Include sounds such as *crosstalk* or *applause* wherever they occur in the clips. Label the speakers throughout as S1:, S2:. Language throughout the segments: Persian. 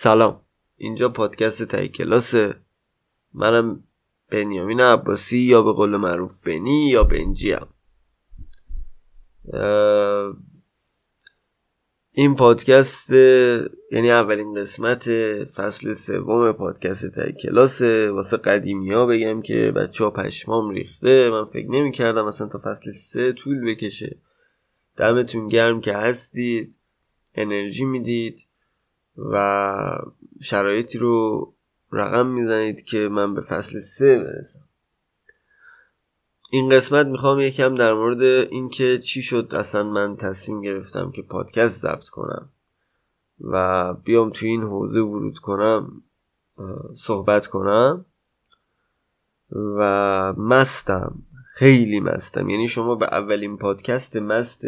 S1: سلام. اینجا پادکست تای کلاسه. منم بنیامین عباسی یا به قول معروف بنی یا بنجی هم. این پادکست یعنی اولین قسمت فصل سوم پادکست تای کلاسه. واسه قدیمی ها بگم که بچه ها پشمام ریخته. من فکر نمی کردم اصلا تا فصل سه طول بکشه. دمتون گرم که هستید. انرژی می‌دید. و شرایطی رو رقم می‌زنید که من به فصل سه برسم. این قسمت می‌خوام یکم در مورد اینکه چی شد اصلا من تصمیم گرفتم که پادکست ضبط کنم و بیام تو این حوزه ورود کنم صحبت کنم و مستم خیلی مستم. یعنی شما به اولین پادکست مست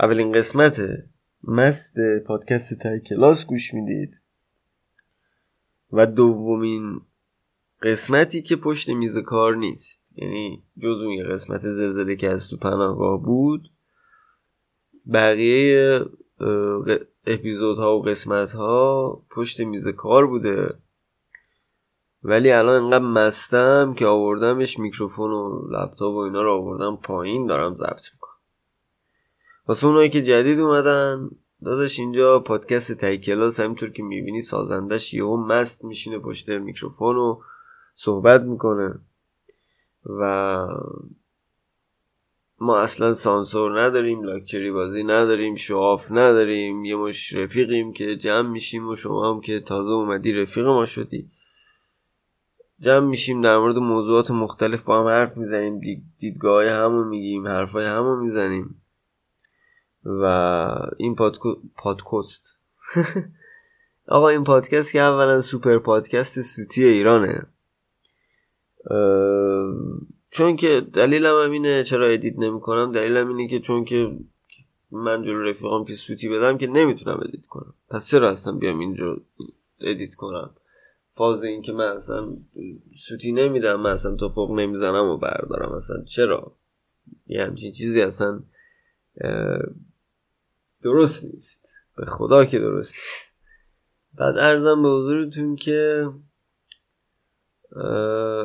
S1: اولین قسمت مست پادکست تای کلاس گوش می‌دید. و دومین قسمتی که پشت میز کار نیست. یعنی جز اون قسمت زلزله که از تو پناهگاه بود بقیه اپیزودها و قسمت ها پشت میز کار بوده. ولی الان انقدر مستم که آوردمش میکروفون و لپتاپ و اینا رو آوردم پایین دارم ضبط واسه اونایی که جدید اومدن داداش اینجا پادکست تای کلاس همینطور که می‌بینی سازندش یهو مست میشینه پشت میکروفون و صحبت می‌کنه و ما اصلا سانسور نداریم لاکچری بازی نداریم شواف نداریم یه مش رفیقیم که جمع میشیم و شما هم که تازه اومدی رفیق ما شدی. جمع میشیم در مورد موضوعات مختلف با هم حرف می‌زنیم دیدگاه همو میگیم حرفای همو می‌زنیم. و این پادکو... پادکست *laughs* آقا این پادکست که اولا سوپر پادکست سوتی ایرانه. چون که دلیلم هم اینه چرا edit نمی‌کنم؟ دلیلم اینه که چون که من جلو رفیقام که سوتی بدم که نمی‌تونم edit کنم. پس چرا اصلا بیام اینجا edit کنم؟ فاز این که من اصلا سوتی نمیدم من اصلا توپق نمی‌زنم و بردارم. اصلا چرا؟ یه همچین چیزی اصلا درست نیست. به خدا که درست نیست. بعد ارزم به حضورتون که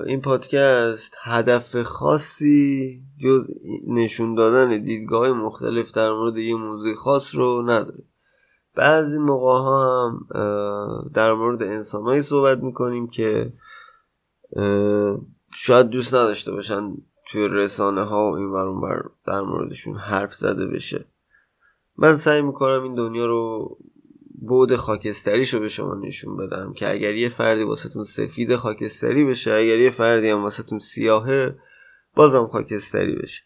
S1: این پادکست هدف خاصی جز نشون دادن دیدگاه مختلف در مورد یه موضوع خاص رو نداره. بعضی موقع ها هم در مورد انسانهایی صحبت می‌کنیم که شاید دوست نداشته باشن توی رسانه ها و این بر در موردشون حرف زده بشه. من سعی می‌کنم این دنیا رو بود خاکستریش رو به شما نشون بدم که اگر یه فردی واسهتون سفید خاکستری بشه اگر یه فردی هم واسهتون سیاهه بازم خاکستری بشه.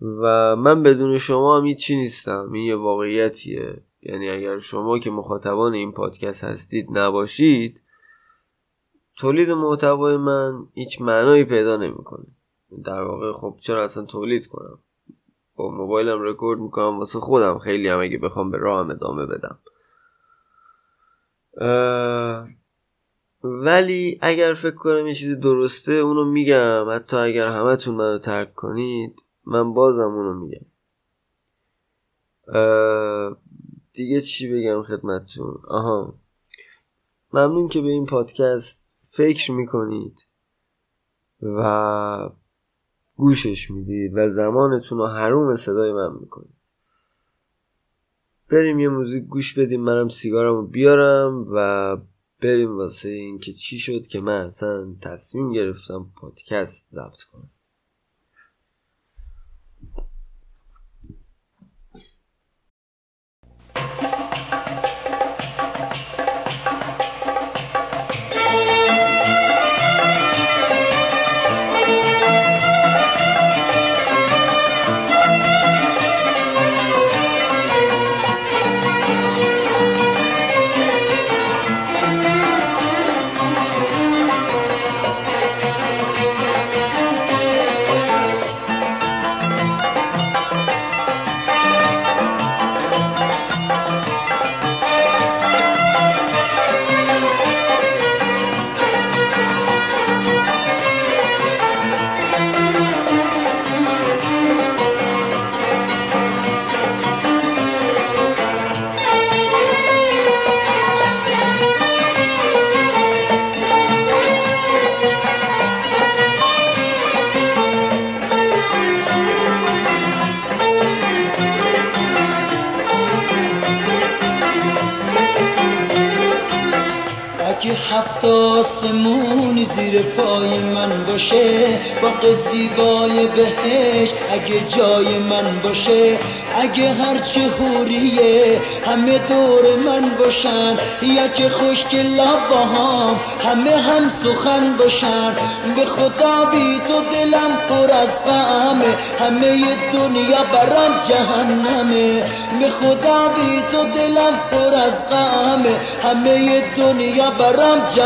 S1: و من بدون شما هم هیچی نیستم. این یه واقعیتیه. یعنی اگر شما که مخاطبان این پادکست هستید نباشید تولید محتوای من هیچ معنایی پیدا نمی‌کنه. در واقع خب چرا اصلا تولید کنم؟ با موبایلم رکورد می‌کنم واسه خودم خیلی هم اگه بخوام به راهم ادامه بدم. ولی اگر فکر کنم یه چیزی درسته اونو میگم. حتی اگر همتون منو ترک کنید من بازم اونو میگم. دیگه چی بگم خدمتتون؟ آها. ممنون که به این پادکست فکر می‌کنید و گوشش می‌دید و زمانتون رو حروم صدای من می‌کنید بریم یه موزیک گوش بدیم منم سیگارم رو بیارم و بریم واسه اینکه چی شد که من اصلا تصمیم گرفتم پادکست ضبط کنم.
S2: هفت آسمون زیر پای من باشه. با زیبای بهش اگه جای من باشه. اگه هرچه هوریه همه دور من باشن. یا که خوشگل با هم همه هم سخن باشن. به خدا بی تو دلم پر از غمه. همه دنیا برم جهنمه. به خدا بی تو دلم پر از غمه. همه دنیا برم جهنمه.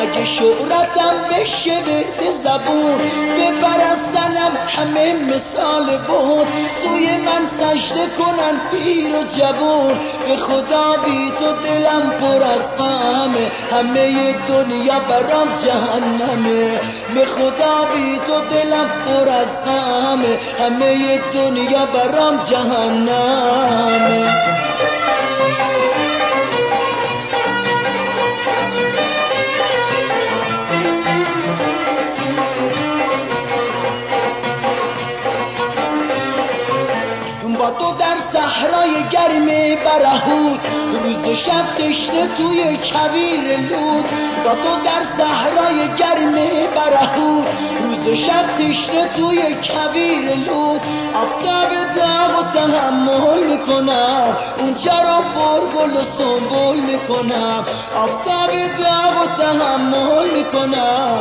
S2: اگه شعرتم بشه برد زبون بپرستنم همه مثال بود سوی من سجده کنن پیر و جبون به خدا بی تو دلم پر از غمه. همه دنیا برام جهنمه. به خدا بی تو دلم پر از غمه. همه دنیا برام جهنمه. صحرای گرم برهود روز و شب تشنه توی کویر لود. با تو در صحرای گرم برهود روز و شب تشنه توی کویر لود. آفتاب داغ و تحمل می‌کنم. رو پر گل و سنبول می‌کنم. آفتاب داغ و تحمل می‌کنم.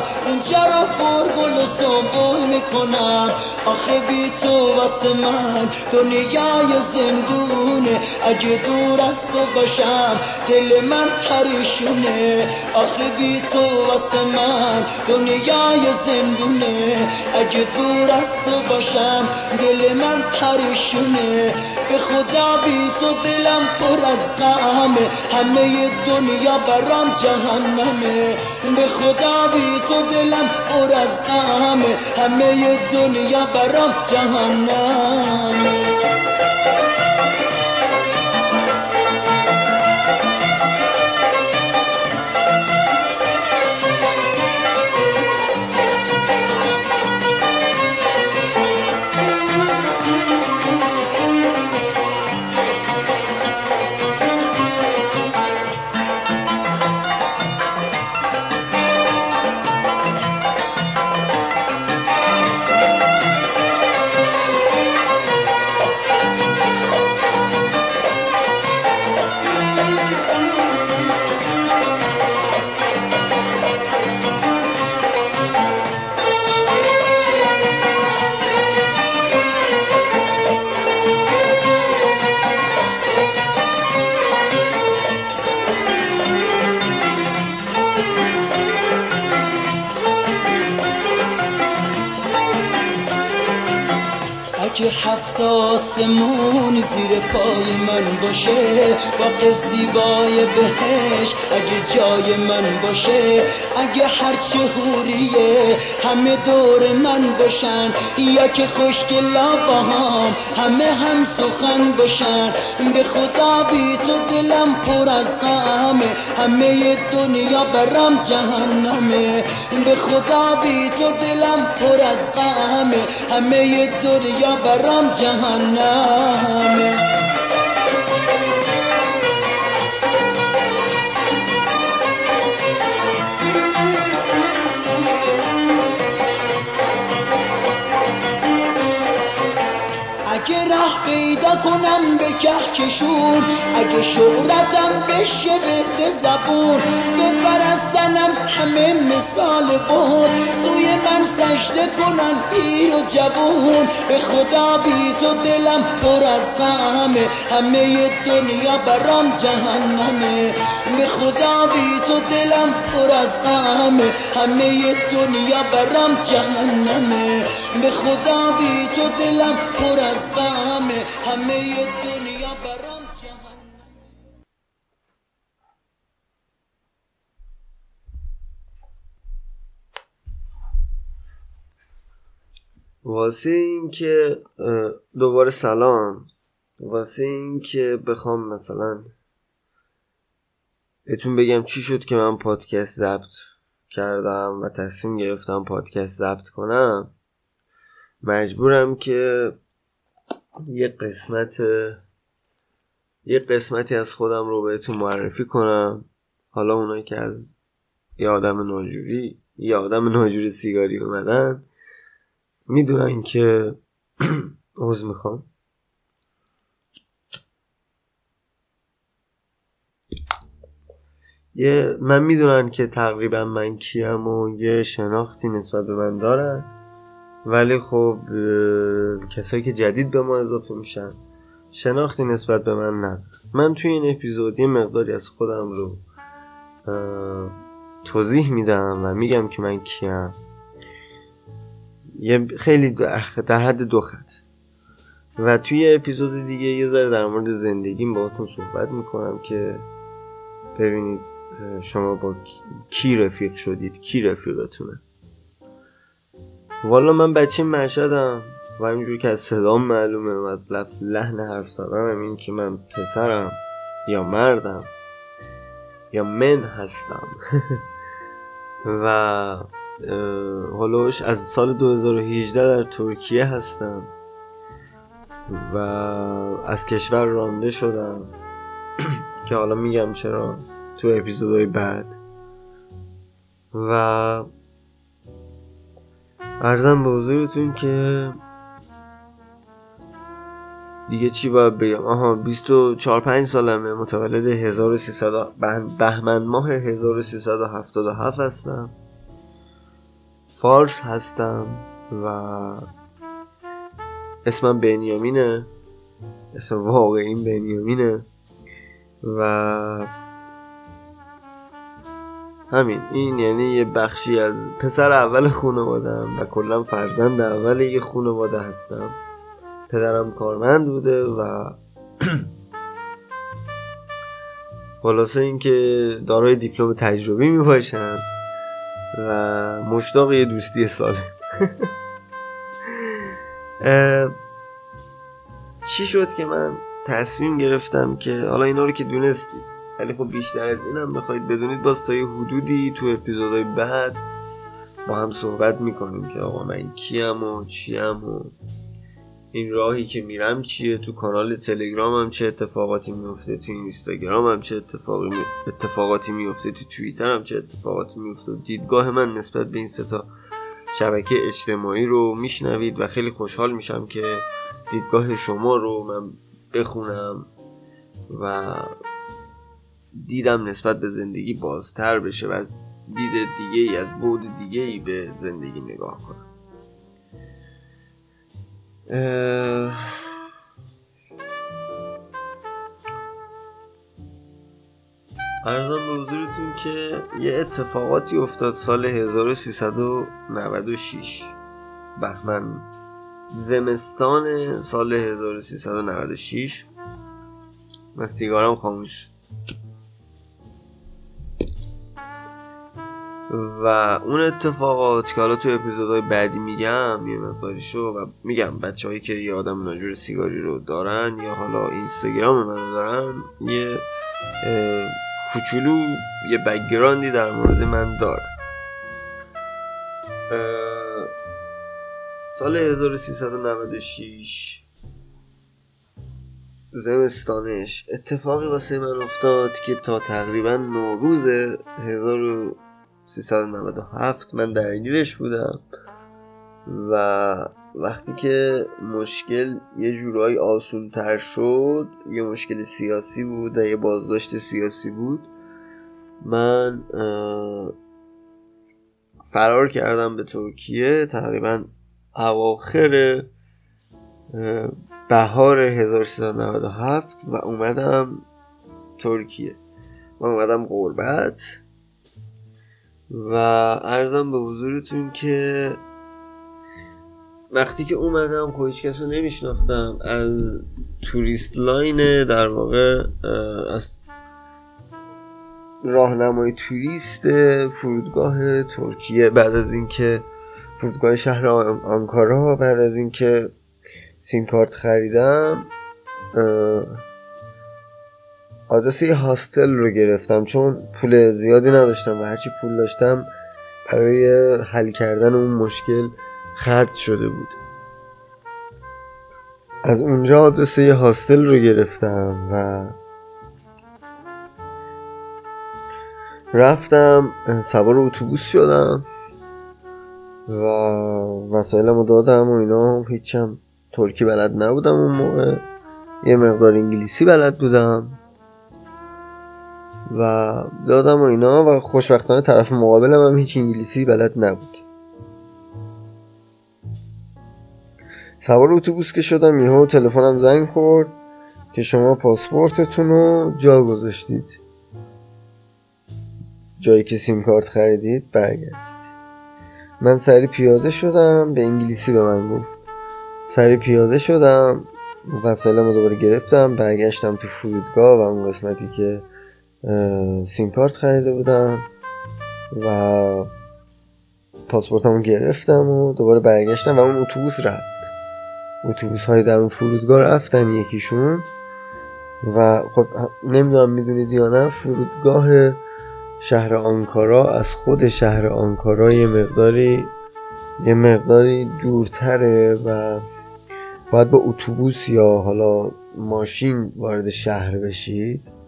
S2: رو پر گل و سنبول می‌کنم. آخه بی تو واسه من دنیای زندونه. اگه دور از تو باشم دل من پریشونه. آخه بی تو واسه من دنیای زندونه. اگه دور از تو باشم دل من پریشونه. به خدا بی تو دلم پر از غمه. همه دنیا برام جهنمه. به خدا بی تو دلم پر از غمه. همه دنیا برام جهنمه. آسمون زیر پای من باشه با زیبای بهش اگه جای من باشه اگه هرچه هوریه همه دور من باشن یا که خوشگلا با هم همه هم سخن باشن به خدا بی تو دلم پر از غمه همه دنیا برم جهنمه. به خدا بی تو دلم پر از غمه همه دنیا برام جهنمه. کنم به کهکشون. اگه شهرتم بشه برد زبون بپرستنم همه مثال بود سوی من سجده کنن پیر و جوون. به خدا بی تو دلم پر از غمه. همه دنیا برام جهنمه. به خدا بی تو دلم پر از غمه. همه دنیا برام جهنمه. به خدا بی تو دلم پر از غمه. همه دنیا برام
S1: واسه این که دوباره سلام. واسه این که بخوام مثلا بهتون بگم چی شد که من پادکست ضبط کردم و تصمیم گرفتم پادکست ضبط کنم. مجبورم که یه قسمت یه قسمتی از خودم رو بهتون معرفی کنم. حالا اونایی که از یه آدم ناجوری یه آدم ناجوری سیگاری اومدن می‌دونن که *clears throat* عوض می‌خوام. یه من می‌دونن که تقریبا من کیم و یه شناختی نسبت به من دارن. ولی خب کسایی که جدید به ما اضافه میشن شناختی نسبت به من ندارن من توی این اپیزود یه مقداری از خودم رو توضیح میدم و میگم که من کیم. یه خیلی در حد دو خط. و توی اپیزود دیگه یه ذره در مورد زندگیم باهاتون صحبت می‌کنم که ببینید شما با کی رفیق شدید کی رفیقتونه. والا من بچه مشهدم و اینجور که از صدام معلومه و از لحن حرف زدنم این که من پسرم یا مردم یا من هستم. *laughs* و حالوش از سال 2018 در ترکیه هستم و از کشور رانده شدم. *clears throat* که حالا میگم چرا تو اپیزودهای بعد. و ارزم به حضورتون که دیگه چی باید بگم؟ آها 24 5 سالمه متولد 1300 بهمن ماه 1377 هستم. فارس هستم و اسمم بنیامینه. اسم واقعی بنیامینه. و همین. این یعنی یه بخشی از پسر اول خانوادم و کلا فرزند اول یه خانواده هستم. پدرم کارمند بوده و *clears throat* خلاصه اینکه دارای دیپلم تجربی می باشم و مشتاق یه دوستی ساله *laughs* چی شد که من تصمیم گرفتم که حالا اینا رو که دونستید. ولی خب بیشتر از اینم بخواید بدونید باز تا یه حدودی تو اپیزودهای بعد با هم صحبت می‌کنیم که آقا من کیم و چیم و این راهی که میرم چیه؟ تو کانال تلگرامم چه اتفاقاتی میفته تو اینستاگرامم چه اتفاقی می... اتفاقاتی میفته تو توییترم چه اتفاقاتی میفته دیدگاه من نسبت به این ستا شبکه اجتماعی رو میشنوید و خیلی خوشحال میشم که دیدگاه شما رو من بخونم و دیدم نسبت به زندگی بازتر بشه و دید دیگه ای از بود دیگه ای به زندگی نگاه کنم. ارزم به حضورتون که یه اتفاقاتی افتاد سال 1396 بهمن زمستان سال 1396 من سیگارم خاموش. و اون اتفاقات که حالا تو اپیزودهای بعدی میگم یه مقداری شو و میگم بچه هایی که یه آدم ناجور سیگاری رو دارن یا حالا اینستاگرام منو دارن یه کوچولو یه بگراندی در مورد من داره. سال 1396 زمستانش اتفاقی واسه من افتاد که تا تقریبا نوروز 1397 من درگیرش بودم. و وقتی که مشکل یه جورایی آسون تر شد یه مشکل سیاسی بود و یه بازداشت سیاسی بود من فرار کردم به ترکیه. تقریبا اواخر بهار 1397 و اومدم ترکیه. من اومدم قربت و ارزم به حضورتون که وقتی که اومدم خب هیچ کس رو نمیشناختم. از توریست لاین در واقع از راهنمای توریست فرودگاه ترکیه بعد از اینکه فرودگاه شهر آنکارا بعد از اینکه سیم کارت خریدم آدرس یه هاستل رو گرفتم چون پول زیادی نداشتم و هرچی پول داشتم برای حل کردن اون مشکل خرج شده بود. از اونجا آدرس یه هاستل رو گرفتم و رفتم سوار اتوبوس شدم و وسایلم رو دادم و اینا. هیچم ترکی بلد نبودم اون موقع. یه مقدار انگلیسی بلد بودم. و دادم و اینا و خوشبختانه طرف مقابلم هم هیچ انگلیسی بلد نبود. سوار اتوبوس که شدم یهو تلفنم زنگ خورد که شما پاسپورتتون رو جا گذاشتید. جایی که سیم کارت خریدید برگردید. من سری پیاده شدم به انگلیسی به من گفت. سری پیاده شدم وسایلم رو دوباره گرفتم برگشتم تو فرودگاه و اون قسمتی که سیم کارت خریده بودم و پاسپورتمو گرفتم و دوباره برگشتم و اون اتوبوس رفت. اتوبوس های در اون فرودگاه رفتن یکیشون و خب نمی‌دونم می‌دونید یا نه فرودگاه شهر آنکارا از خود شهر آنکارا یه مقداری یه مقداری دورتره و باید با اتوبوس یا حالا ماشین وارد شهر بشید.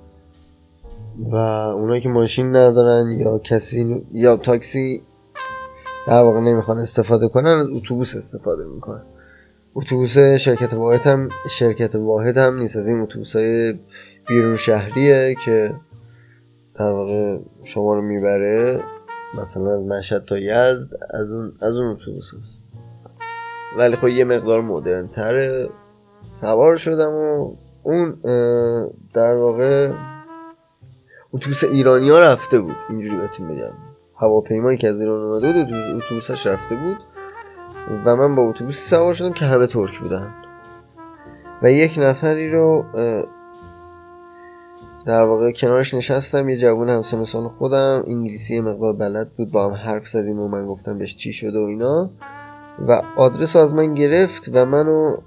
S1: و اونایی که ماشین ندارن یا کسی یا تاکسی در واقع نمی‌خوان استفاده کنن از اتوبوس استفاده می‌کنن. اتوبوس شرکت واحد هم شرکت واحد هم نیست از این اتوبوس های بیرون شهریه که در واقع شما رو می‌بره مثلا از مشهد تا یزد از اون از اون اتوبوس هست. ولی خب یه مقدار مدرن تره سوار شدم و اون در واقع اتوبوس ایرانی ها رفته بود. اینجوری بهتون بگم. هواپیمایی که از ایران اومده بود اتوبوسش رفته بود و من با اتوبوسی سوار شدم که همه ترک بودن. و یک نفری رو در واقع کنارش نشستم. یه جوون همسن سال خودم. انگلیسی مقدار بلد بود. با هم حرف زدیم و من گفتم بهش چی شده و اینا. و آدرس رو از من گرفت و منو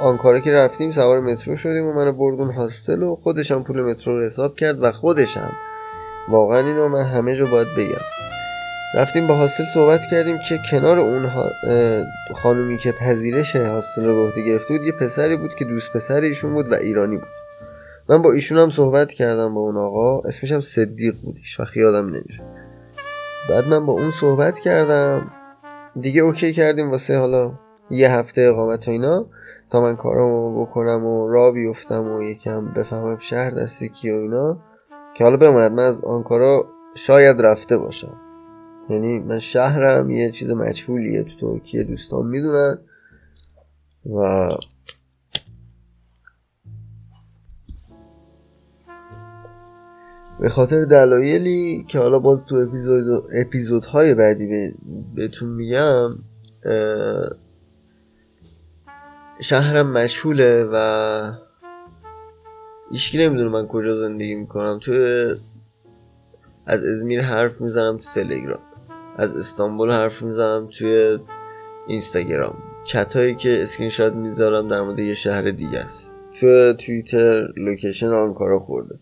S1: آنکارا که رفتیم سوار مترو شدیم و منو بردون هاستل و خودشم پول مترو رو حساب کرد و خودشم. واقعا اینو من همه جا باید بگم. رفتیم با هاستل صحبت کردیم که کنار اون خانومی که پذیرش هاستل رو به عهده گرفته بود یه پسری بود که دوست پسر ایشون بود و ایرانی بود. من با ایشون هم صحبت کردم با اون آقا. اسمش هم صدیق بودیش و یادم نمیره. بعد من با اون صحبت کردم. دیگه اوکی کردیم واسه حالا یه هفته اقامت و اینا. تا من کارامو بکنم و را بیفتم و یکم بفهمم شهر دستی کی و اینا که حالا بماند من از آنکارا شاید رفته باشم. یعنی من شهرم یه چیز مجهولیه تو ترکیه دوستان می‌دونن. و به خاطر دلایلی که حالا باز تو اپیزود اپیزودهای بعدی بهتون میگم شهرم مشهوله و هیشکی نمی‌دونه من کجا زندگی می‌کنم. تو از ازمیر حرف می‌زنم تو تلگرام از استانبول حرف می‌زنم توی اینستاگرام. چت هایی که اسکرین شات می‌ذارم در مورد یه شهر دیگه است. تو توییتر location آنکارا خورده.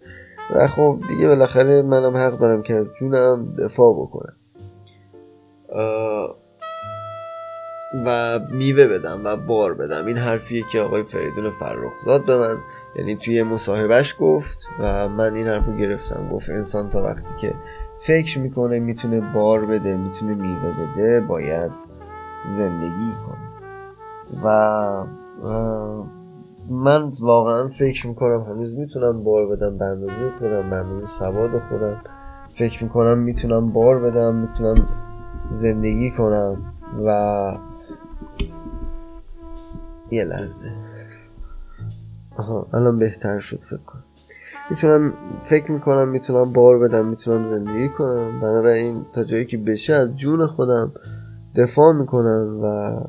S1: و خب دیگه بالاخره منم حق دارم که از جونم دفاع بکنم. و میوه بدم و بار بدم. این حرفیه که آقای فریدون فرخزاد به من یعنی توی مصاحبهش گفت و من این حرف رو گرفتم. گفت انسان تا وقتی که فکر می‌کنه می‌تونه بار بده می‌تونه میوه بده باید زندگی کنه. و من واقعا فکر می‌کنم هنوز می‌تونم بار بدم به اندازه خودم به اندازه سواد خودم. فکر می‌کنم می‌تونم بار بدم می‌تونم زندگی کنم و یه لحظه. آها الان بهتر شد فکر کنم. می‌تونم فکر می‌کنم می‌تونم بار بدم می‌تونم زندگی کنم. بنابراین تا جایی که بشه از جون خودم دفاع می‌کنم و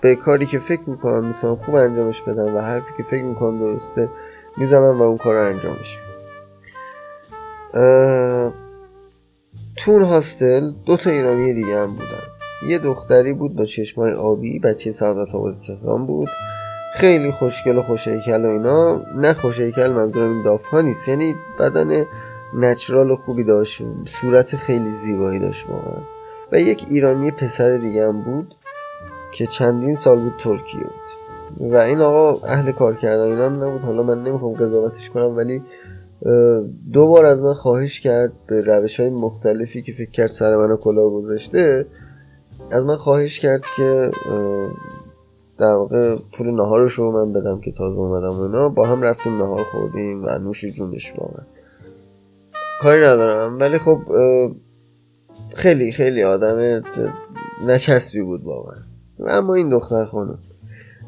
S1: به کاری که فکر می‌کنم می‌تونم خوب انجامش بدم و حرفی که فکر می‌کنم درسته می‌زنم و اون کار رو انجامش تو اون هاستل دو تا ایرانی دیگه هم بودن. یه دختری بود با چشمای آبی بچه سعادت آباد تهران بود. خیلی خوشگل و خوشیکل و اینا. نه خوشیکل منظورم این داف ها نیست. یعنی بدن نچرال خوبی داشت. صورت خیلی زیبایی داشت واقعا. و یک ایرانی پسر دیگه هم بود که چندین سال بود ترکیه بود. و این آقا اهل کار کردن اینا هم نبود. حالا من نمی‌خوام قضاوتش کنم ولی دو بار از من خواهش کرد به روش های مختلفی که فکر کرد سر منو کلاه گذاشته از من خواهش کرد که در واقع پول نهارش رو من بدم که تازه اومدم اینا. با هم رفتیم نهار خوردیم و نوش جونش واقعا. کاری ندارم. ولی خب خیلی خیلی آدم نچسبی بود واقعا. اما این دختر خانم.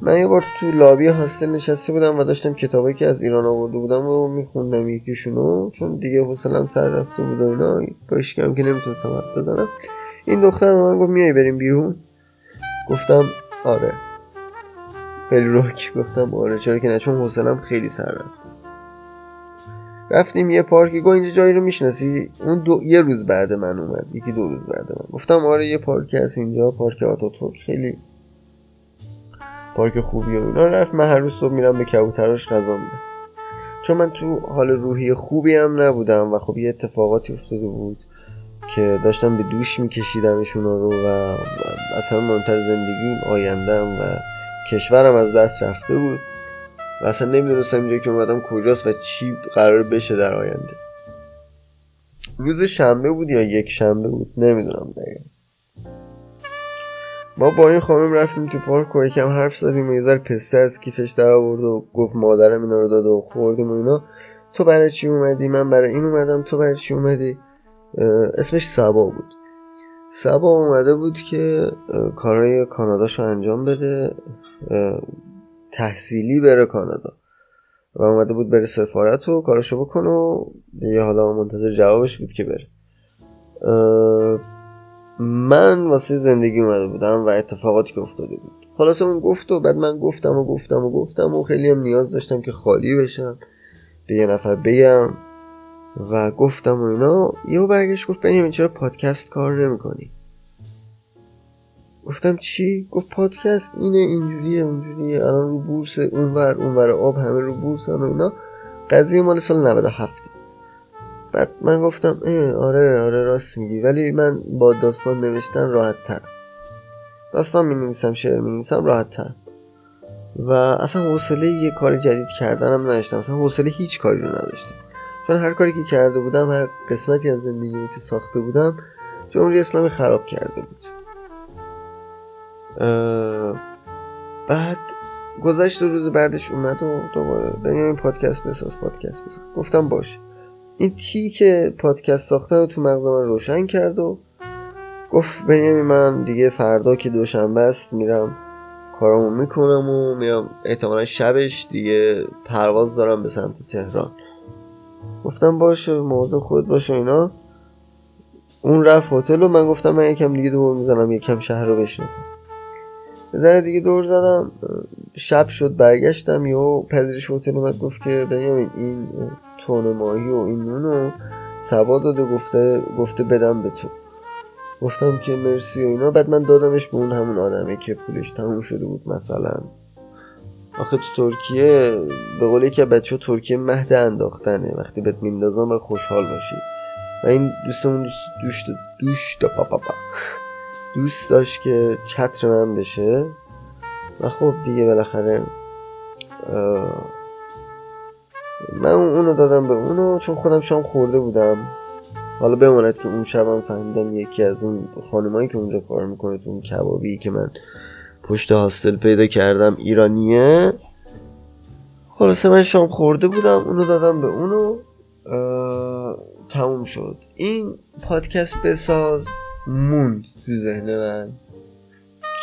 S1: من یه بار تو لابی هاستل نشسته بودم و داشتم کتابایی که از ایران آورده بودم و میخوندم یکیشونو. چون دیگه حوصلم سر رفته بود و اینا. باش که نمی‌تونستم حرف بزنم. این دختر من گفت میای بریم بیرون؟ گفتم آره. خیلی روک گفتم آره چرا که نه؟ چون حوصلم خیلی سر رفت. رفتیم یه پارکی. گو اینجا جایی رو می‌شناسی؟ اون دو یه روز بعد من اومد. یکی دو روز بعد من. گفتم آره یه پارکی هست اینجا پارک آتاتورک. خیلی پارک خوبی و اینا. رفت. من هر روز صبح میرم به کبوتراش غذا میدم. چون من تو حال روحی خوبی هم نبودم و خب یه اتفاقاتی افتاده بود. که داشتم به دوش میکشیدمشون رو و اصلا مهمتر زندگیم آیندم و کشورم از دست رفته بود و اصلا نمی‌دونستم اینجا که اومدم کجاست و چی قرار بشه در آینده. روز شنبه بود یا یک شنبه بود نمی‌دونم دقیقا. ما با این خانم رفتیم تو پارک و یکم حرف زدیم و یه پسته از کیفش در آورد و گفت مادرم اینا رو داد و خوردیم و اینا. تو برای چی اومدی؟ من برای این اومدم تو برای چی اومدی؟ اسمش سبا بود. سبا اومده بود که کارهای کاناداشو انجام بده تحصیلی بره کانادا. و اومده بود بره سفارت و کارشو بکنه و دیگه حالا منتظر جوابش بود که بره. من واسه زندگی اومده بودم و اتفاقاتی که افتاده بود. خلاصه اون گفت و بعد من گفتم و گفتم و گفتم و خیلی هم نیاز داشتم که خالی بشم به یه نفر بگم. و گفتم و اینا یهو برگشت گفت بنیامین چرا پادکست کار نمی‌کنی؟ گفتم چی؟ گفت پادکست اینه اینجوریه اونجوریه الان رو بورس اونور اونور آب همه رو بورس و اینا. قضیه مال سال 97 بعد من گفتم اه آره آره راست میگی. ولی من با داستان نوشتن راحت تر داستان می نویسم شعر می نویسم راحت تر و اصلا حوصله یه کار جدید کردنم نداشتم. اصلا حوصله هیچ کاری رو نداشتم. چون هر کاری که کرده بودم هر قسمتی از زندگی که ساخته بودم جمهوری اسلامی خراب کرده بود. بعد گذشت روز بعدش اومد و دوباره این پادکست بساز پادکست بساز. گفتم باشه. این تی که پادکست ساخته رو تو مغز من روشن کرد و گفت بنیامین من دیگه فردا که دوشنبه است میرم کارامو می‌کنم و میرم احتمالا شبش دیگه پرواز دارم به سمت تهران. گفتم باشه موضوع خود باشه اینا. اون رفت هتل و من گفتم من یکم دیگه دور می‌زنم یکم شهر رو بشناسم. ذره دیگه دور زدم شب شد برگشتم یا پذیرش هتل اومد گفت که بنیامین این تون ماهی و این نونو سبا داده گفته گفته بدم به تو. گفتم که مرسی و اینا. بعد من دادمش به اون همون آدمه که پولش تموم شده بود مثلا. آخه تو ترکیه به قول که بچه ترکیه مهد انداختنه. وقتی بهت میندازم و خوشحال باشی. و این دوستمون دوست دوست دوست پا دوست داشت که چتر من بشه. و خب دیگه بالاخره من اونو دادم به اونو چون خودم شام خورده بودم. حالا بماند که اون شبم فهمیدم یکی از اون خانمایی که اونجا کار می‌کنه تو اون کبابی که من پشت هاستل پیدا کردم ایرانیه. خلاصه من شام خورده بودم اونو دادم به اونو. تموم شد. این پادکست بساز موند تو ذهن من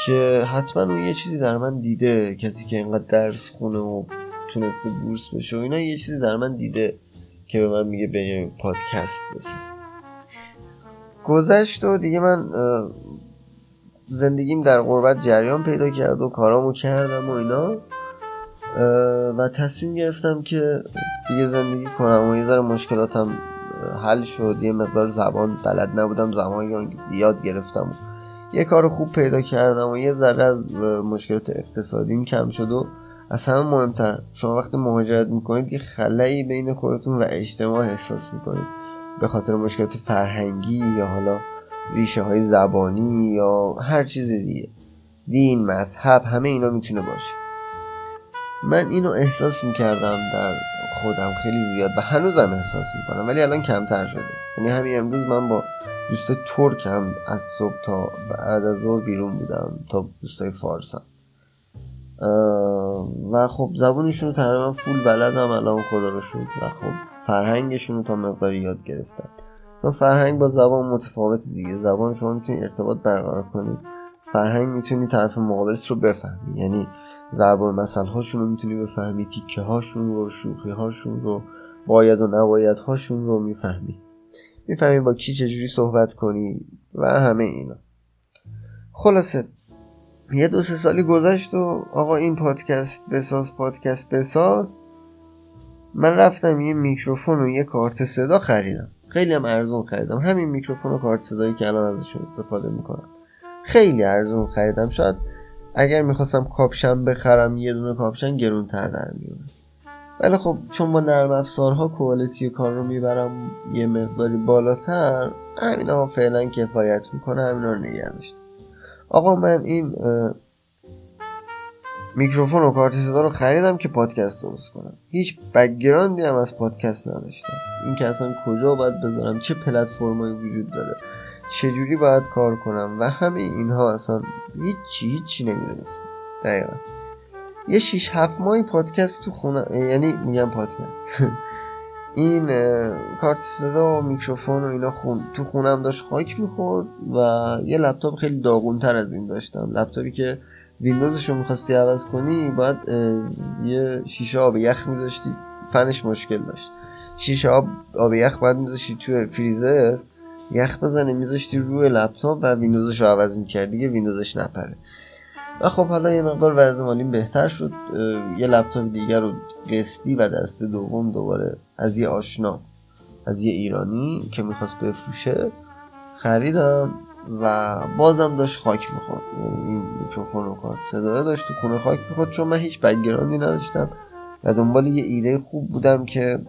S1: که حتما اون یه چیزی در من دیده. کسی که اینقدر درس خونه و تونسته بورس بشه و اینا یه چیزی در من دیده که به من میگه به پادکست بساز. گذشت و دیگه من زندگیم در غربت جریان پیدا کرد و کارامو کردم و اینا. و تصمیم گرفتم که دیگه زندگی کنم و یه ذره مشکلاتم حل شد. یه مقدار زبان بلد نبودم زبان یاد گرفتم. یه کار خوب پیدا کردم و یه ذره از مشکلات اقتصادیم کم شد و از همه مهمتر. شما وقتی مهاجرت می‌کنید یه خلایی بین خودتون و اجتماع احساس می‌کنید. به خاطر مشکلات فرهنگی یا حالا ریشه های زبانی یا هر چیز دیگه. دین مذهب همه اینا می‌تونه باشه. من اینو احساس می‌کردم در خودم خیلی زیاد و هنوزم احساس می‌کنم ولی الان کمتر شده. یعنی همین امروز من با دوست ترک هم از صبح تا بعد از ظهر بیرون بودم تا دوستای فارسم. و خب زبونشون رو تقریبا فول بلدم الان خدا رو شد و خب فرهنگشون رو تا مقداری یاد گرفتم. چون فرهنگ با زبان متفاوت دیگه. زبان شما می‌تونی ارتباط برقرار کنید فرهنگ می‌تونی طرف مقابلت رو بفهمی. یعنی ضرب المثل هاشون رو می‌تونی بفهمی تیکه هاشون رو شوخی هاشون رو باید و نباید هاشون رو می‌فهمی. می‌فهمی با کی چجوری صحبت کنی و همه اینا. خلاصه یه دو سه سالی گذشت و آقا این پادکست بساز پادکست بساز. من رفتم یه میکروفون و یه کارت صدا خریدم. خیلی هم ارزون خریدم. همین میکروفون و کارت صدایی که الان ازشون استفاده می‌کنم. خیلی ارزون خریدم. شاید اگر می‌خواستم کاپشن بخرم یه دونه کاپشن گرونتر در میومد ولی خب چون با نرم افزارها quality کار رو می‌برم یه مقداری بالاتر همین ها فعلا کفایت می‌کنه همین رو نگه داشتم آقا من این میکروفون و کارت صدا رو خریدم که پادکست درست کنم. هیچ background ی هم از پادکست نداشتم. این که اصلا کجا باید بذارم چه پلتفرمایی وجود داره چجوری باید کار کنم و همه اینها اصلا هیچی هیچی نمی‌دونستم. دقیقا. یه شیش هفت ماهی پادکست تو خونه یعنی میگم پادکست. *laughs* این کارت صدا و میکروفون و اینا خون تو خونم داشت خاک می‌خورد و یه لپتاپ خیلی داغونتر از این داشتم. لپتاپی که ویندوزش رو می‌خواستی عوض کنی باید یه شیشه آب یخ میذاشتی فنش مشکل داشت. شیشه آب آب یخ باید میذاشتی توی فریزر یخ بزنه میذاشتی روی لپتاپ و ویندوزش رو عوض می‌کردی دیگه ویندوزش نپره. و خب حالا یه مقدار وضع مالیم بهتر شد یه لپتاپ دیگر رو قسطی و دست دوم دوباره از یه آشنا از یه ایرانی که می‌خواست بفروشه خریدم. و بازم داشت خاک می‌خورد. یعنی این میکروفون رو کارت صدای داشت تو خونه خاک می‌خورد چون من هیچ بگراندی نداشتم و دنبال یه ایده خوب بودم که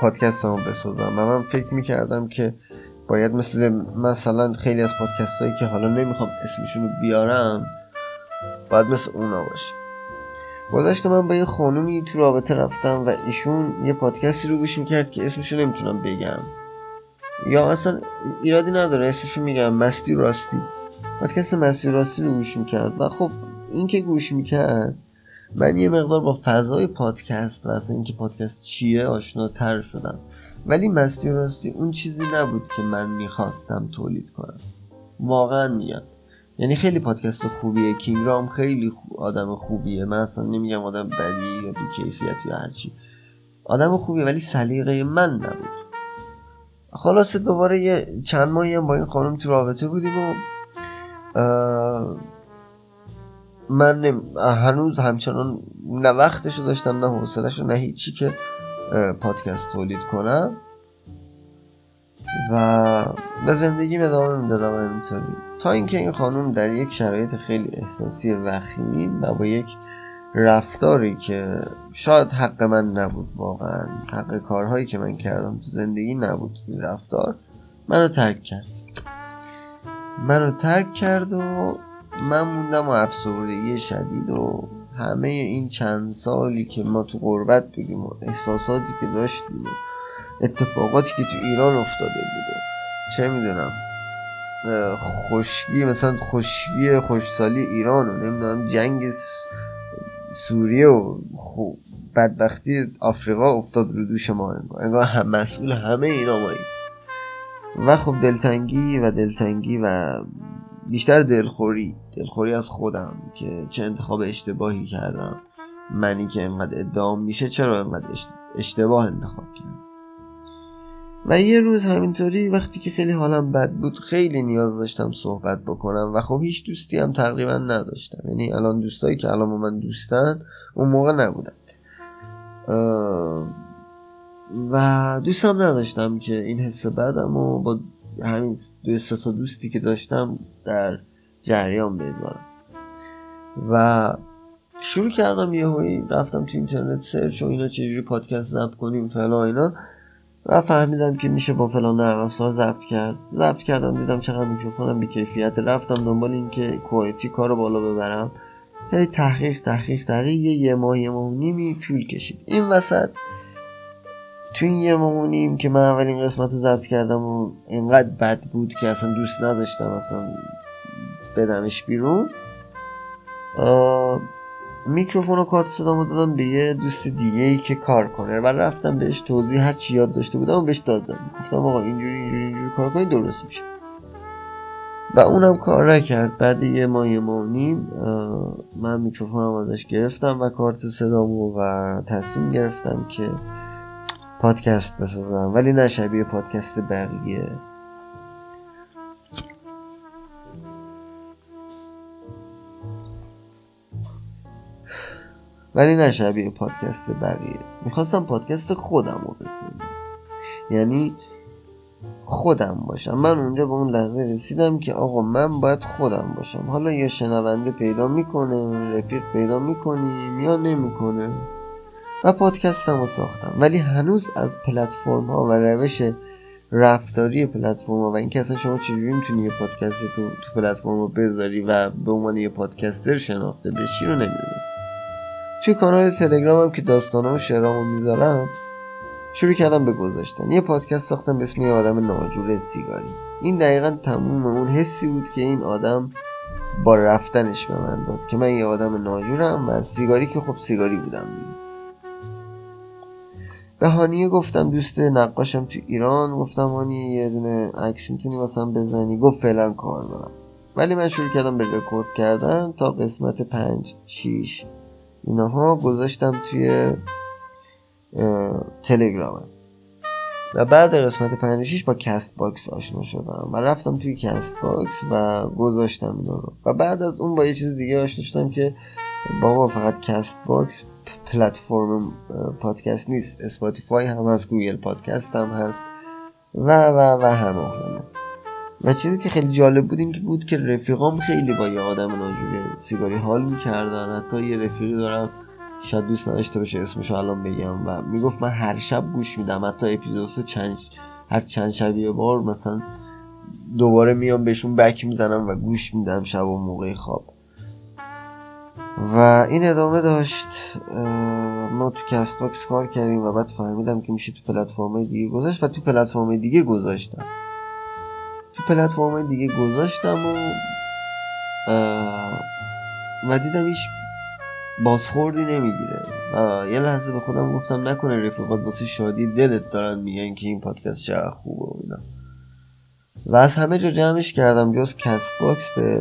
S1: پادکستم رو بسازم. و من فکر می‌کردم که باید مثل مثلا خیلی از پادکست هایی که حالا نمی‌خوام اسمشون رو بیارم باید مثل اونا باشه. گذشته من با یه خانومی تو رابطه رفتم و ایشون یه پادکستی رو گوش می‌کرد که اسمشو نمی‌تونم بگم. یا اصلا ایرادی نداره اسمشو میگم مستی راستی. پادکست مستی راستی رو گوش می‌کرد و خب این که گوش می‌کرد من یه مقدار با فضای پادکست و اصلا اینکه پادکست چیه آشناتر شدم. ولی مستی راستی اون چیزی نبود که من می‌خواستم تولید کنم. واقعا میگم. یعنی خیلی پادکست خوبیه کینگ رام خیلی آدم خوبیه. من اصلا نمیگم آدم بدی یا بیکیفیت یا هرچی آدم خوبیه ولی سلیقه من نبود. خلاصه دوباره یه چند ماهی هم با این خانم تو رابطه بودیم و من هنوز همچنان نه وقتشو داشتم نه حوصلهشو نه هیچی که پادکست تولید کنم. و به زندگی ادامه می‌دادم همینطوری. تا اینکه این خانم در یک شرایط خیلی احساسی وخیم و با یک رفتاری که شاید حق من نبود واقعا حق کارهایی که من کردم تو زندگی نبود این رفتار منو ترک کرد. منو ترک کرد و من موندم و افسردگی شدید و همه این چند سالی که ما تو غربت بودیم و احساساتی که داشتیم و اتفاقاتی که تو ایران افتاده بود و چه می‌دونم خشکی مثلا خشکی خوشسالی ایران و نمی‌دونم جنگ سوریه و خوب بدبختی آفریقا افتاد رو دوش ما. انگار هم مسئول همه اینا ماییم و خب دلتنگی و دلتنگی و بیشتر دلخوری. دلخوری از خودم که چه انتخاب اشتباهی کردم. منی که انقدر ادام میشه چرا انقدر اشتباه انتخاب کردم. و یه روز همینطوری وقتی که خیلی حالم بد بود خیلی نیاز داشتم صحبت بکنم و خب هیچ دوستی هم تقریبا نداشتم. یعنی الان دوستایی که الان من دوستن اون موقع نبودن. و دوستم نداشتم که این حس بدم و با همین دو تا دوستی که داشتم در جریان بذارم و شروع کردم یه هایی رفتم تو اینترنت سرچ و اینا چجوری پادکست ضبط کنیم فلان اینا. و فهمیدم که میشه با فلان نرم افزار ضبط کرد. ضبط کردم دیدم چقدر میکروفونم بی کیفیت رفتم دنبال اینکه کوالیتی کارو بالا ببرم. هی تحقیق تحقیق تحقیق. یه, یه ماه یه ماه نیمی طول کشید. این وسط. تو این یه ماه نیم که من اولین قسمت رو ضبط کردم و اینقدر بد بود که اصلا دوست نداشتم اصلا بدمش بیرون میکروفون و کارت صدامو دادم به یه دوست دیگه ای که کار کنه. و رفتم بهش توضیح هر چی یاد داشته بودم و بهش دادم. گفتم آقا اینجوری اینجوری اینجوری کار کنی درست میشه. و اونم کار نکرد. بعد یه ماه یه ماه نیم من میکروفونم ازش گرفتم و کارت صدامو و تصمیم گرفتم که پادکست بسازم. ولی نه شبیه پادکست بقیه. ولی نه شبیه پادکست بقیه. می‌خواستم پادکست خودم رو بسازم. یعنی خودم باشم. من اونجا به اون لحظه رسیدم که آقا من باید خودم باشم. حالا یا شنونده پیدا می‌کنه رفیق پیدا می‌کنیم یا نمی‌کنه. و پادکستم رو ساختم. ولی هنوز از پلتفرم ها و روش رفتاری پلتفرم ها و اینکه اصلا شما چجوری می‌تونی یه پادکست تو تو پلتفرم رو بذاری و به عنوان یه پادکستر شناخته بشی رو نمی‌دونستم. توی کانال تلگرامم که داستانه و شعرامو می‌ذارم شروع کردم به گذاشتن. یه پادکست ساختم به اسم یه آدم ناجور سیگاری. این دقیقا تموم اون حسی بود که این آدم با رفتنش به من داد که من یه آدم ناجورم و سیگاری که خب سیگاری بودم. به هانیه گفتم دوست نقاشم تو ایران. گفتم هانیه یه دونه عکس می‌تونی واسم بزنی؟ گفت فعلا کار دارم. ولی من شروع کردم به رکورد کردن تا قسمت پنج شیش اینها گذاشتم توی تلگرامم. و بعد قسمت 56 با Castbox آشنا شدم. و رفتم توی Castbox و گذاشتم اینا رو. و بعد از اون با یه چیز دیگه آشنا شدم که بابا فقط Castbox پلتفرم پادکست نیست. Spotify هم هست Google Podcast هم هست. و و و همه همه. و چیزی که خیلی جالب بود این که بود که رفیقام خیلی با یه آدم ناجوری سیگاری حال می‌کردن. حتی یه رفیقی دارم شاید دوست نداشته باشه اسمشو الان بگم و می‌گفت من هر شب گوش میدم حتی اپیزود چند هر چند شب یه بار مثلا دوباره میام بهشون بک می‌زنم و گوش میدم شب و موقع خواب. و این ادامه داشت. ما تو Castbox کار کردیم و بعد فهمیدم که میشه تو پلتفرم دیگه گذاشت و تو پلتفرم دیگه گذاشتم. تو پلتفرم دیگه گذاشتم و و دیدم هیچ بازخوردی نمی‌گیره. و یه لحظه به خودم گفتم نکنه رفیقات واسه شادی دلت دارن میگن که این پادکست چقدر خوبه و و از همه جا جمعش کردم جز Castbox به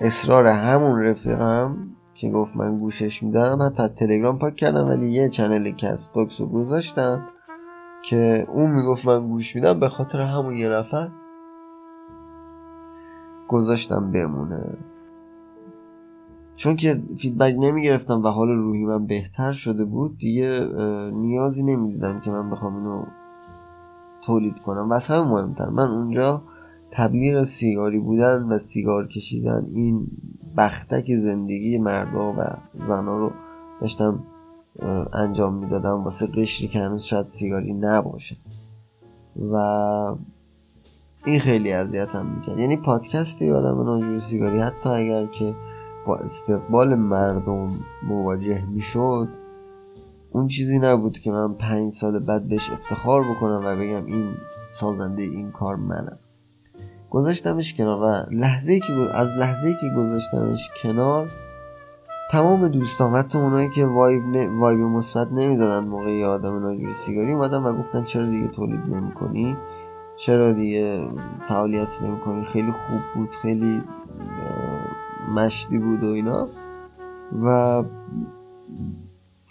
S1: اصرار همون رفیقم که گفت من گوشش میدم. حتی تلگرام پاک کردم ولی یه channel Castbox رو گذاشتم که اون می‌گفت من گوش میدم به خاطر همون یه نفر. گذاشتم بمونه. چون که feedback نمی‌گرفتم و حال روحی من بهتر شده بود دیگه نیازی نمی‌دیدم که من بخوام اینو تولید کنم. و از همه مهمتر من اونجا تبلیغ سیگاری بودن و سیگار کشیدن این بختک زندگی مردا و زنا رو داشتم انجام می‌دادم. واسه قشری که هنوز شاید سیگاری نباشه. و این خیلی اذیتم می‌کرد. یعنی پادکست آدم ناجور سیگاری. حتی اگر که با استقبال مردم مواجه می‌شد اون چیزی نبود که من پنج سال بعد بهش افتخار بکنم و بگم این سازنده این کار منم گذاشتمش کنار و لحظه که از لحظه که گذاشتمش کنار تمام دوستان حتی اونایی که وایب, ن... وایب مثبت نمی‌دادن موقع آدم ناجوری سیگاری اومدن و گفتن چرا دیگه تولید نمی‌کنی؟ چرا دیگه فعالیت نمی‌کنی خیلی خوب بود خیلی مشتی بود و اینا. و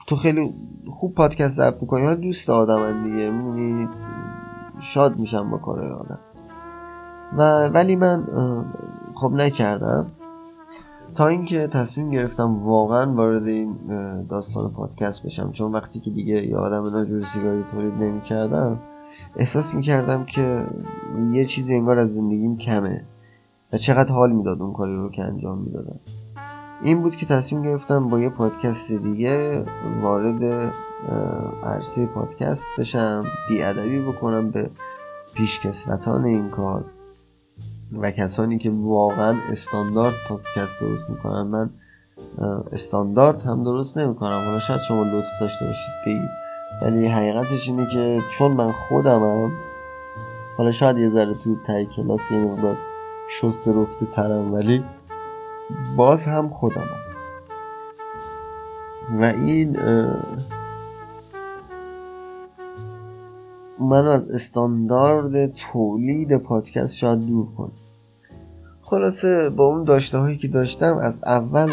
S1: تو خیلی خوب پادکست ضبط می‌کنی. حال دوست آدم دیگه. می‌دونی شاد میشم با کار آدم. و ولی من خب نکردم. تا اینکه تصمیم گرفتم واقعا وارد این داستان پادکست بشم. چون وقتی که دیگه یه آدم ناجور سیگاری تولید نمی کردم احساس می کردم که یه چیزی انگار از زندگیم کمه و چقدر حال می‌داد اون کاری رو که انجام می‌دادم. این بود که تصمیم گرفتم با یه پادکست دیگه وارد عرصه پادکست بشم بیادبی بکنم به پیشکسوتان این کار و کسانی که واقعا استاندارد پادکست درست می‌کنن. من استاندارد هم درست نمی‌کنم. حالا شاید شما لطف داشته باشید. بگید. ولی حقیقتش اینه که چون من خودمم حالا شاید یه ذره تو تای کلاس یه مقدار شست رفته ترم ولی باز هم خودمم. و این منو از استاندارد تولید پادکست شاید دور کنه. خلاصه با اون داشته هایی که داشتم از اول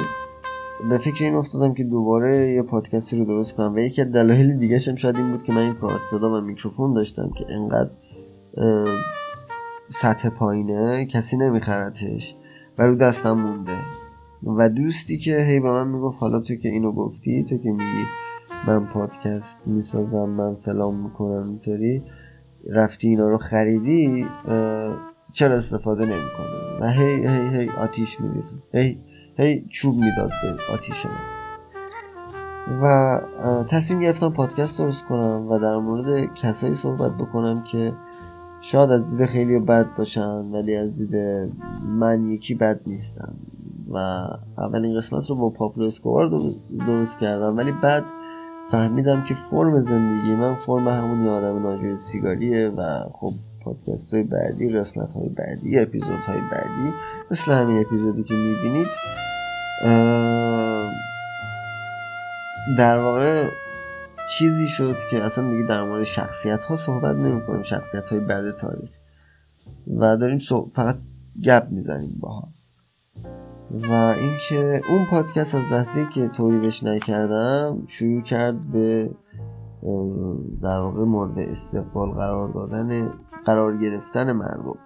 S1: به فکر این افتادم که دوباره یه پادکستی رو درست کنم. و یکی از دلایل دیگه هم شاید این بود که من این کارت صدا و میکروفون داشتم که انقدر سطح پایینه کسی نمیخرتش و رو دستم مونده. و دوستی که هی به من می‌گفت حالا تو که اینو گفتی تو که میگی من پادکست می‌سازم من فلان می‌کنم اینطوری رفتی اینا رو خریدی چرا استفاده نمی‌کنه و هی هی هی آتیش میریخت. هی هی چوب می‌داد به آتیش من. و تصمیم گرفتم پادکست درست کنم و در مورد کسایی صحبت بکنم که شاید از دید خیلی بد باشن ولی از دید من یکی بد نیستم و اولین قسمت رو با پاپلو اسکوبار درست کردم. ولی بعد فهمیدم که فرم زندگی من فرم همون آدم ناجور سیگاریه و خب پادکست های بعدی قسمت های بعدی اپیزود های بعدی مثل همین اپیزودی که می‌بینید در واقع چیزی شد که اصلا دیگه در مورد شخصیت ها صحبت نمی کنیم شخصیت های بعد تاریخ. و داریم فقط گپ می‌زنیم با هم و اینکه اون پادکست از لحظه که تولیدش نکردم شروع کرد به در واقع مورد استقبال قرار دادن قرار گرفتن مردم.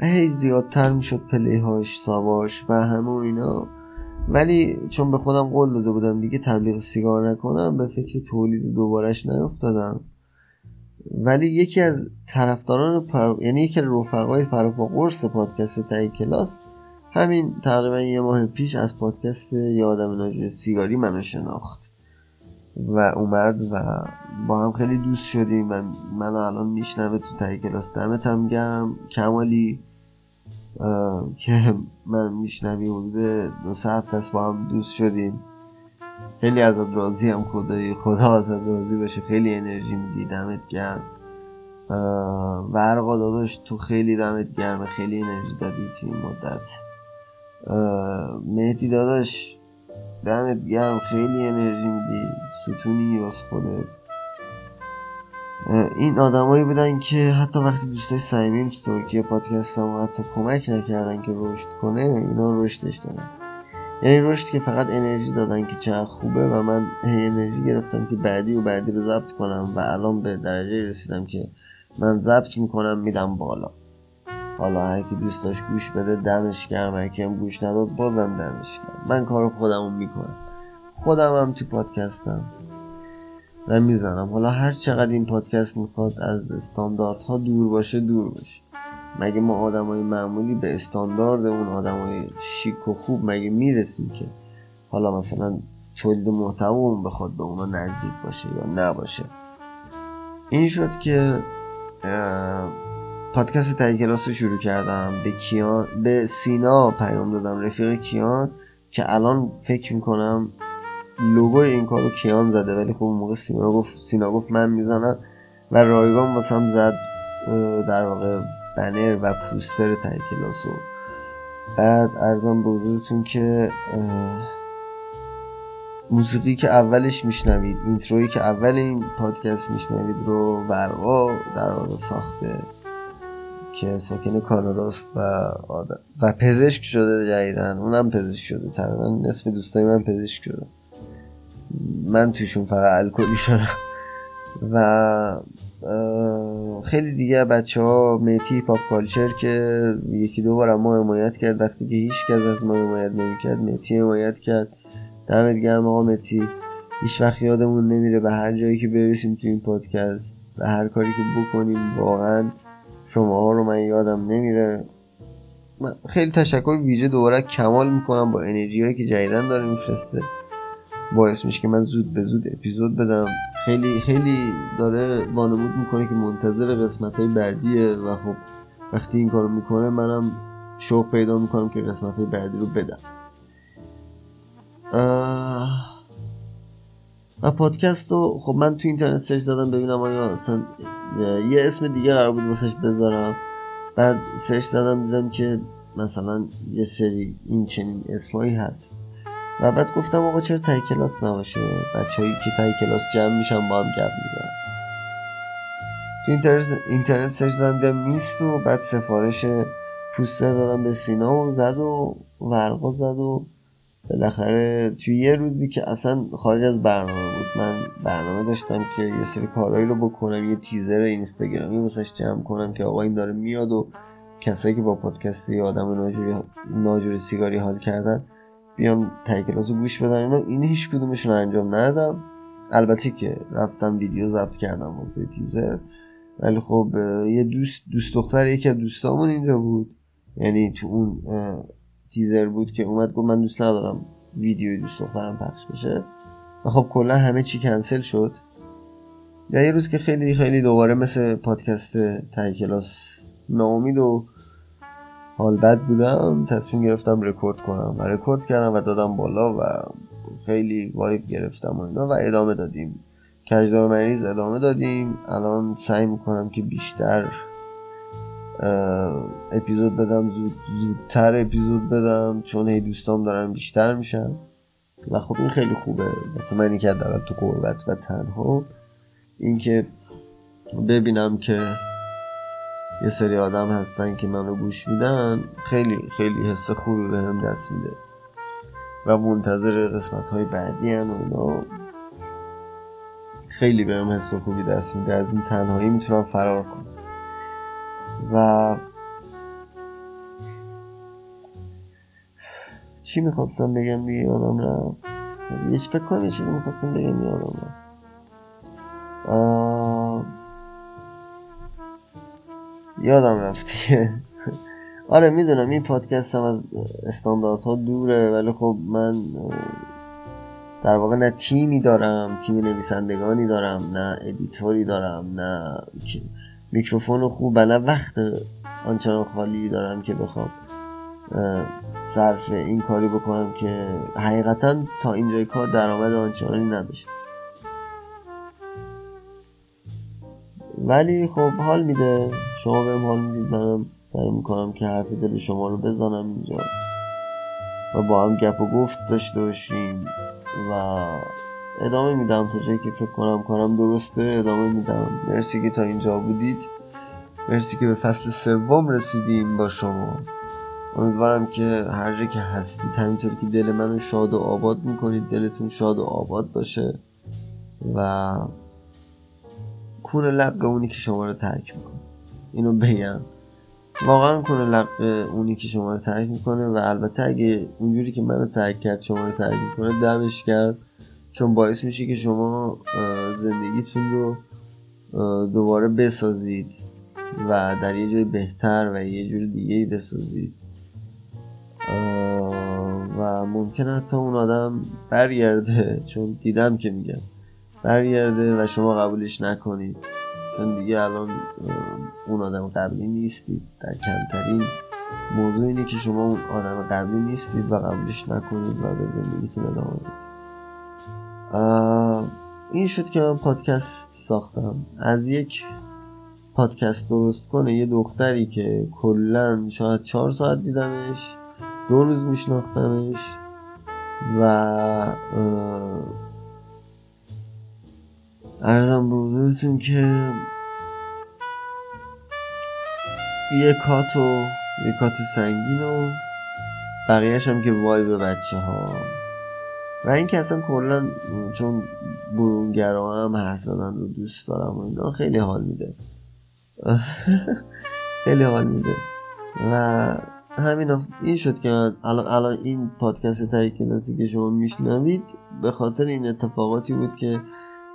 S1: هی زیادتر می‌شد پلیهاش ساواش و همه اینا. ولی چون به خودم قول داده بودم دیگه تبلیغ سیگار نکنم به فکر تولید دوبارش نیفتادم. ولی یکی از طرفداران پر... یعنی یکی از رفقای پروپا قرص پادکست تایی کلاس همین تقریبا یه ماه پیش از پادکست یه آدم ناجور سیگاری منو شناخت. و اومد و با هم خیلی دوست شدیم و منو الان میشنوه تو تایی کلاس. دمت هم گرم. کمالی. که من میشنوی حدود دو سه هفته است با هم دوست شدیم. خیلی ازت راضی هم خدایی خدا ازت راضی باشه. خیلی انرژی میدی دمت گرم. ورقا داداش تو خیلی دمت گرم خیلی انرژی دادی تو این مدت. مهدی داداش دمت گرم خیلی انرژی میدی. ستونی واسه خودت. این آدمایی بودن که حتی وقتی دوستای صمیمیم تو ترکیه پادکستم حتی کمک نکردن که رشد کنه اینا رشدش دادن یعنی رشد که فقط انرژی دادن که چقدر خوبه و من هی انرژی گرفتم که بعدی و بعدی رو ضبط کنم و الان به درجه رسیدم که من ضبط می‌کنم میدم بالا. حالا هر کی دوست داشت گوش بده دمش گرم. هر هم گوش نداد بازم دمش گرم. من کار خودمو می‌کنم. خودم هم تو پادکستم. و می‌زنم حالا هر چقدر این پادکست می‌خواد از استانداردها دور باشه دور باشه. مگه ما آدمای معمولی به استاندارد اون آدمای شیک و خوب مگه می‌رسیم که؟ حالا مثلا تولید محتوا بخواد به اونا نزدیک باشه یا نباشه. این شد که پادکست تایی کلاس رو شروع کردم. به کیان به سینا پیام دادم. رفیق کیان که الان فکر می‌کنم لوگو این کارو کیان زده ولی خب موقع سینا گفت سینا گفت من می‌زنم. و رایگان واسم زد در واقع بنر و پوستر تای کلاس بعد ارزم به که موسیقی که اولش میشنوید اینترویی که اول این پادکست میشنوید رو ورقا در واقع ساخته که ساکن کاناداست و آدم و پزشک شده جدیدن اونم پزشک شده تقریبا. نصف دوستای من پزشک شده. من توشون فقط الکلی شدم. و خیلی دیگه بچه ها میتی پاپ کالچر که یکی دو بار ما حمایت کرد. وقتی که هیچ کس از ما حمایت نمی‌کرد میتی حمایت کرد. دمت گرم آقا میتی. هیچ وقت یادمون نمیره به هر جایی که برسیم تو این پادکست به هر کاری که بکنیم واقعا شما ها رو من یادم نمیره. خیلی تشکر ویژه دوباره کمال می‌کنم با انرژی هایی که جدیدن داره میفرسته. باعث میشه که من زود به زود اپیزود بدم. خیلی خیلی داره وانمود می‌کنه که منتظر قسمت های بعدیه و خب وقتی این کارو می‌کنه منم شوق پیدا می‌کنم که قسمت های بعدی رو بدم. و پادکست رو خب من تو اینترنت سرچ زدم ببینم آیا اصلا یه اسم دیگه قرار بود واسش بذارم. بعد سرچ زدم دیدم که مثلا یه سری این چنین اسمایی هست. و بعد گفتم آقا چرا تای کلاس نباشه؟ بچههایی که تای کلاس جمع میشن با هم گپ می‌زنن. تو اینترنت اینترنت سرچ زدم نیست و بعد سفارش پوستر دادم به سینا و زد و ورقا زد و بالاخره توی یه روزی که اصلا خارج از برنامه بود من برنامه داشتم که یه سری کارهایی رو بکنم یه تیزر اینستاگرامی واسش جمع کنم که آقا این داره میاد و کسایی که با پادکستی آدم ناجوری, ناجوری سیگاری حال کردن بیان تای کلاس گوش بدن. اینا این هیچ کدومشون انجام ندادم. البته که رفتم ویدیو ضبط کردم واسه تیزر. ولی خب یه دوست دوست دختر یکی از دوستامون اینجا بود. یعنی تو اون تیزر بود که اومد گفت من دوست ندارم ویدیو دوست دخترم پخش بشه. و خب کلا همه چی کنسل شد. یا یه روز که خیلی خیلی دوباره مثل پادکست ته کلاس ناامید و حال بد بودم تصمیم گرفتم رکورد کنم و رکورد کردم و دادم بالا و خیلی vibe گرفتم و اینا و ادامه دادیم. کج‌دار و مریز ادامه دادیم. الان سعی می‌کنم که بیشتر اپیزود بدم زود زودتر اپیزود بدم چون هی دوستام دارن بیشتر میشن و خب این خیلی خوبه. مثل منی که حداقل تو قربت و تنها اینکه ببینم که یه سری آدم هستن که منو گوش میدن خیلی خیلی حس خوبی به هم دست میده. و منتظر قسمت های بعدی هن و اینا. خیلی به هم حس خوبی دست میده. از این تنهایی می‌تونم فرار کنم. و چی می‌خواستم بگم دیگه؟ یادم رفت. یه فکر کنم یه چیزی می‌خواستم بگم یادم رفت. یادم رفت آره می‌دونم این پادکست هم از استانداردها دوره ولی خب من در واقع نه تیمی دارم تیم نویسندگانی دارم نه editor ی دارم نه میکروفون خوب نه وقت آنچنان خالی دارم که بخوام صرف این کاری بکنم که حقیقتا تا اینجای کار درآمد آنچنانی نداشت ولی خب حال میده. شما بهم حال می‌دید منم سعی می‌کنم که حرف دل شما رو بزنم اینجا. و با هم گپ و گفت داشته باشیم و ادامه میدم تا جایی که فکر کنم کنم درسته ادامه میدم. مرسی که تا اینجا بودید. مرسی که به فصل سوم رسیدیم با شما. امیدوارم که هر جا که هستید همینطور که دل منو شاد و آباد می‌کنید دلتون شاد و آباد باشه و کون لق اونی که شما رو ترک می‌کنه اینو بگم. واقعا کنه لق اونی که شما رو ترک می‌کنه و البته اگه اونجوری که منو ترک کرد شما رو ترک می‌کنه دمش کرد چون باعث میشه که شما زندگیتون رو دوباره بسازید و در یه جای بهتر و یه جور دیگه بسازید. و ممکنه حتی اون آدم برگرده چون دیدم که میگم برگرده و شما قبولش نکنید. چون دیگه الان اون آدم قبلی نیستید در کمترین موضوع اینه که شما اون آدم قبلی نیستید و قبولش نکنید و به زندگیتون ادامه این شد که من پادکست ساختم. از یک پادکست درست کنه یه دختری که کلا شاید چهار ساعت دیدمش دو روز میشناختمش و ارزم به حضورتون که یه کات و یه کات سنگین و بقیهش هم که وای به بچه ها و اینکه اصلا کلا چون برونگرا هم حرف زدن رو دوست دارم و اینا خیلی حال میده. *laughs* خیلی حال میده. و همین این شد که الان الان این پادکست تایی که شما میشنوید به خاطر این اتفاقاتی بود که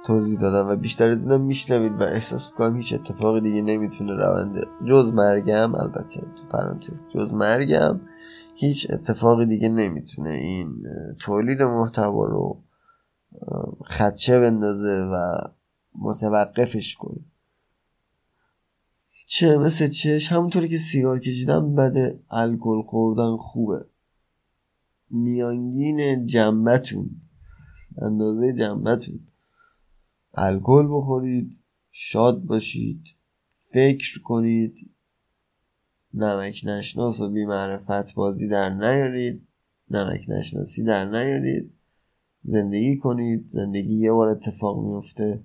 S1: توضیح دادم و بیشتر از اینم میشنوید و احساس می‌کنم هیچ اتفاق دیگه نمی‌تونه رونده جز مرگم البته تو پرانتز جز مرگم هیچ اتفاق دیگه نمی‌تونه این تولید محتوا رو خدشه بندازه و متوقفش کنه. چه مثل چش؟ همونطوری که سیگار کشیدن بده الکل خوردن خوبه. میانگین جنبتون اندازه جنبتون. الکل بخورید شاد باشید فکر کنید نمک نشناس و بیمعرفت بازی در نیارید نمک نشناسی در نیارید زندگی کنید زندگی یه بار اتفاق میفته.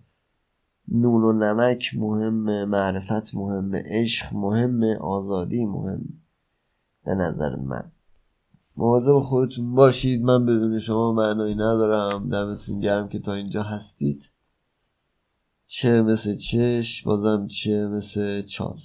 S1: نون و نمک مهمه معرفت مهمه عشق مهمه آزادی مهمه. به نظر من. مواظب خودتون باشید. من بدون شما معنایی ندارم. دمتون گرم که تا اینجا هستید. چه مثل چش بازم چه مثل چال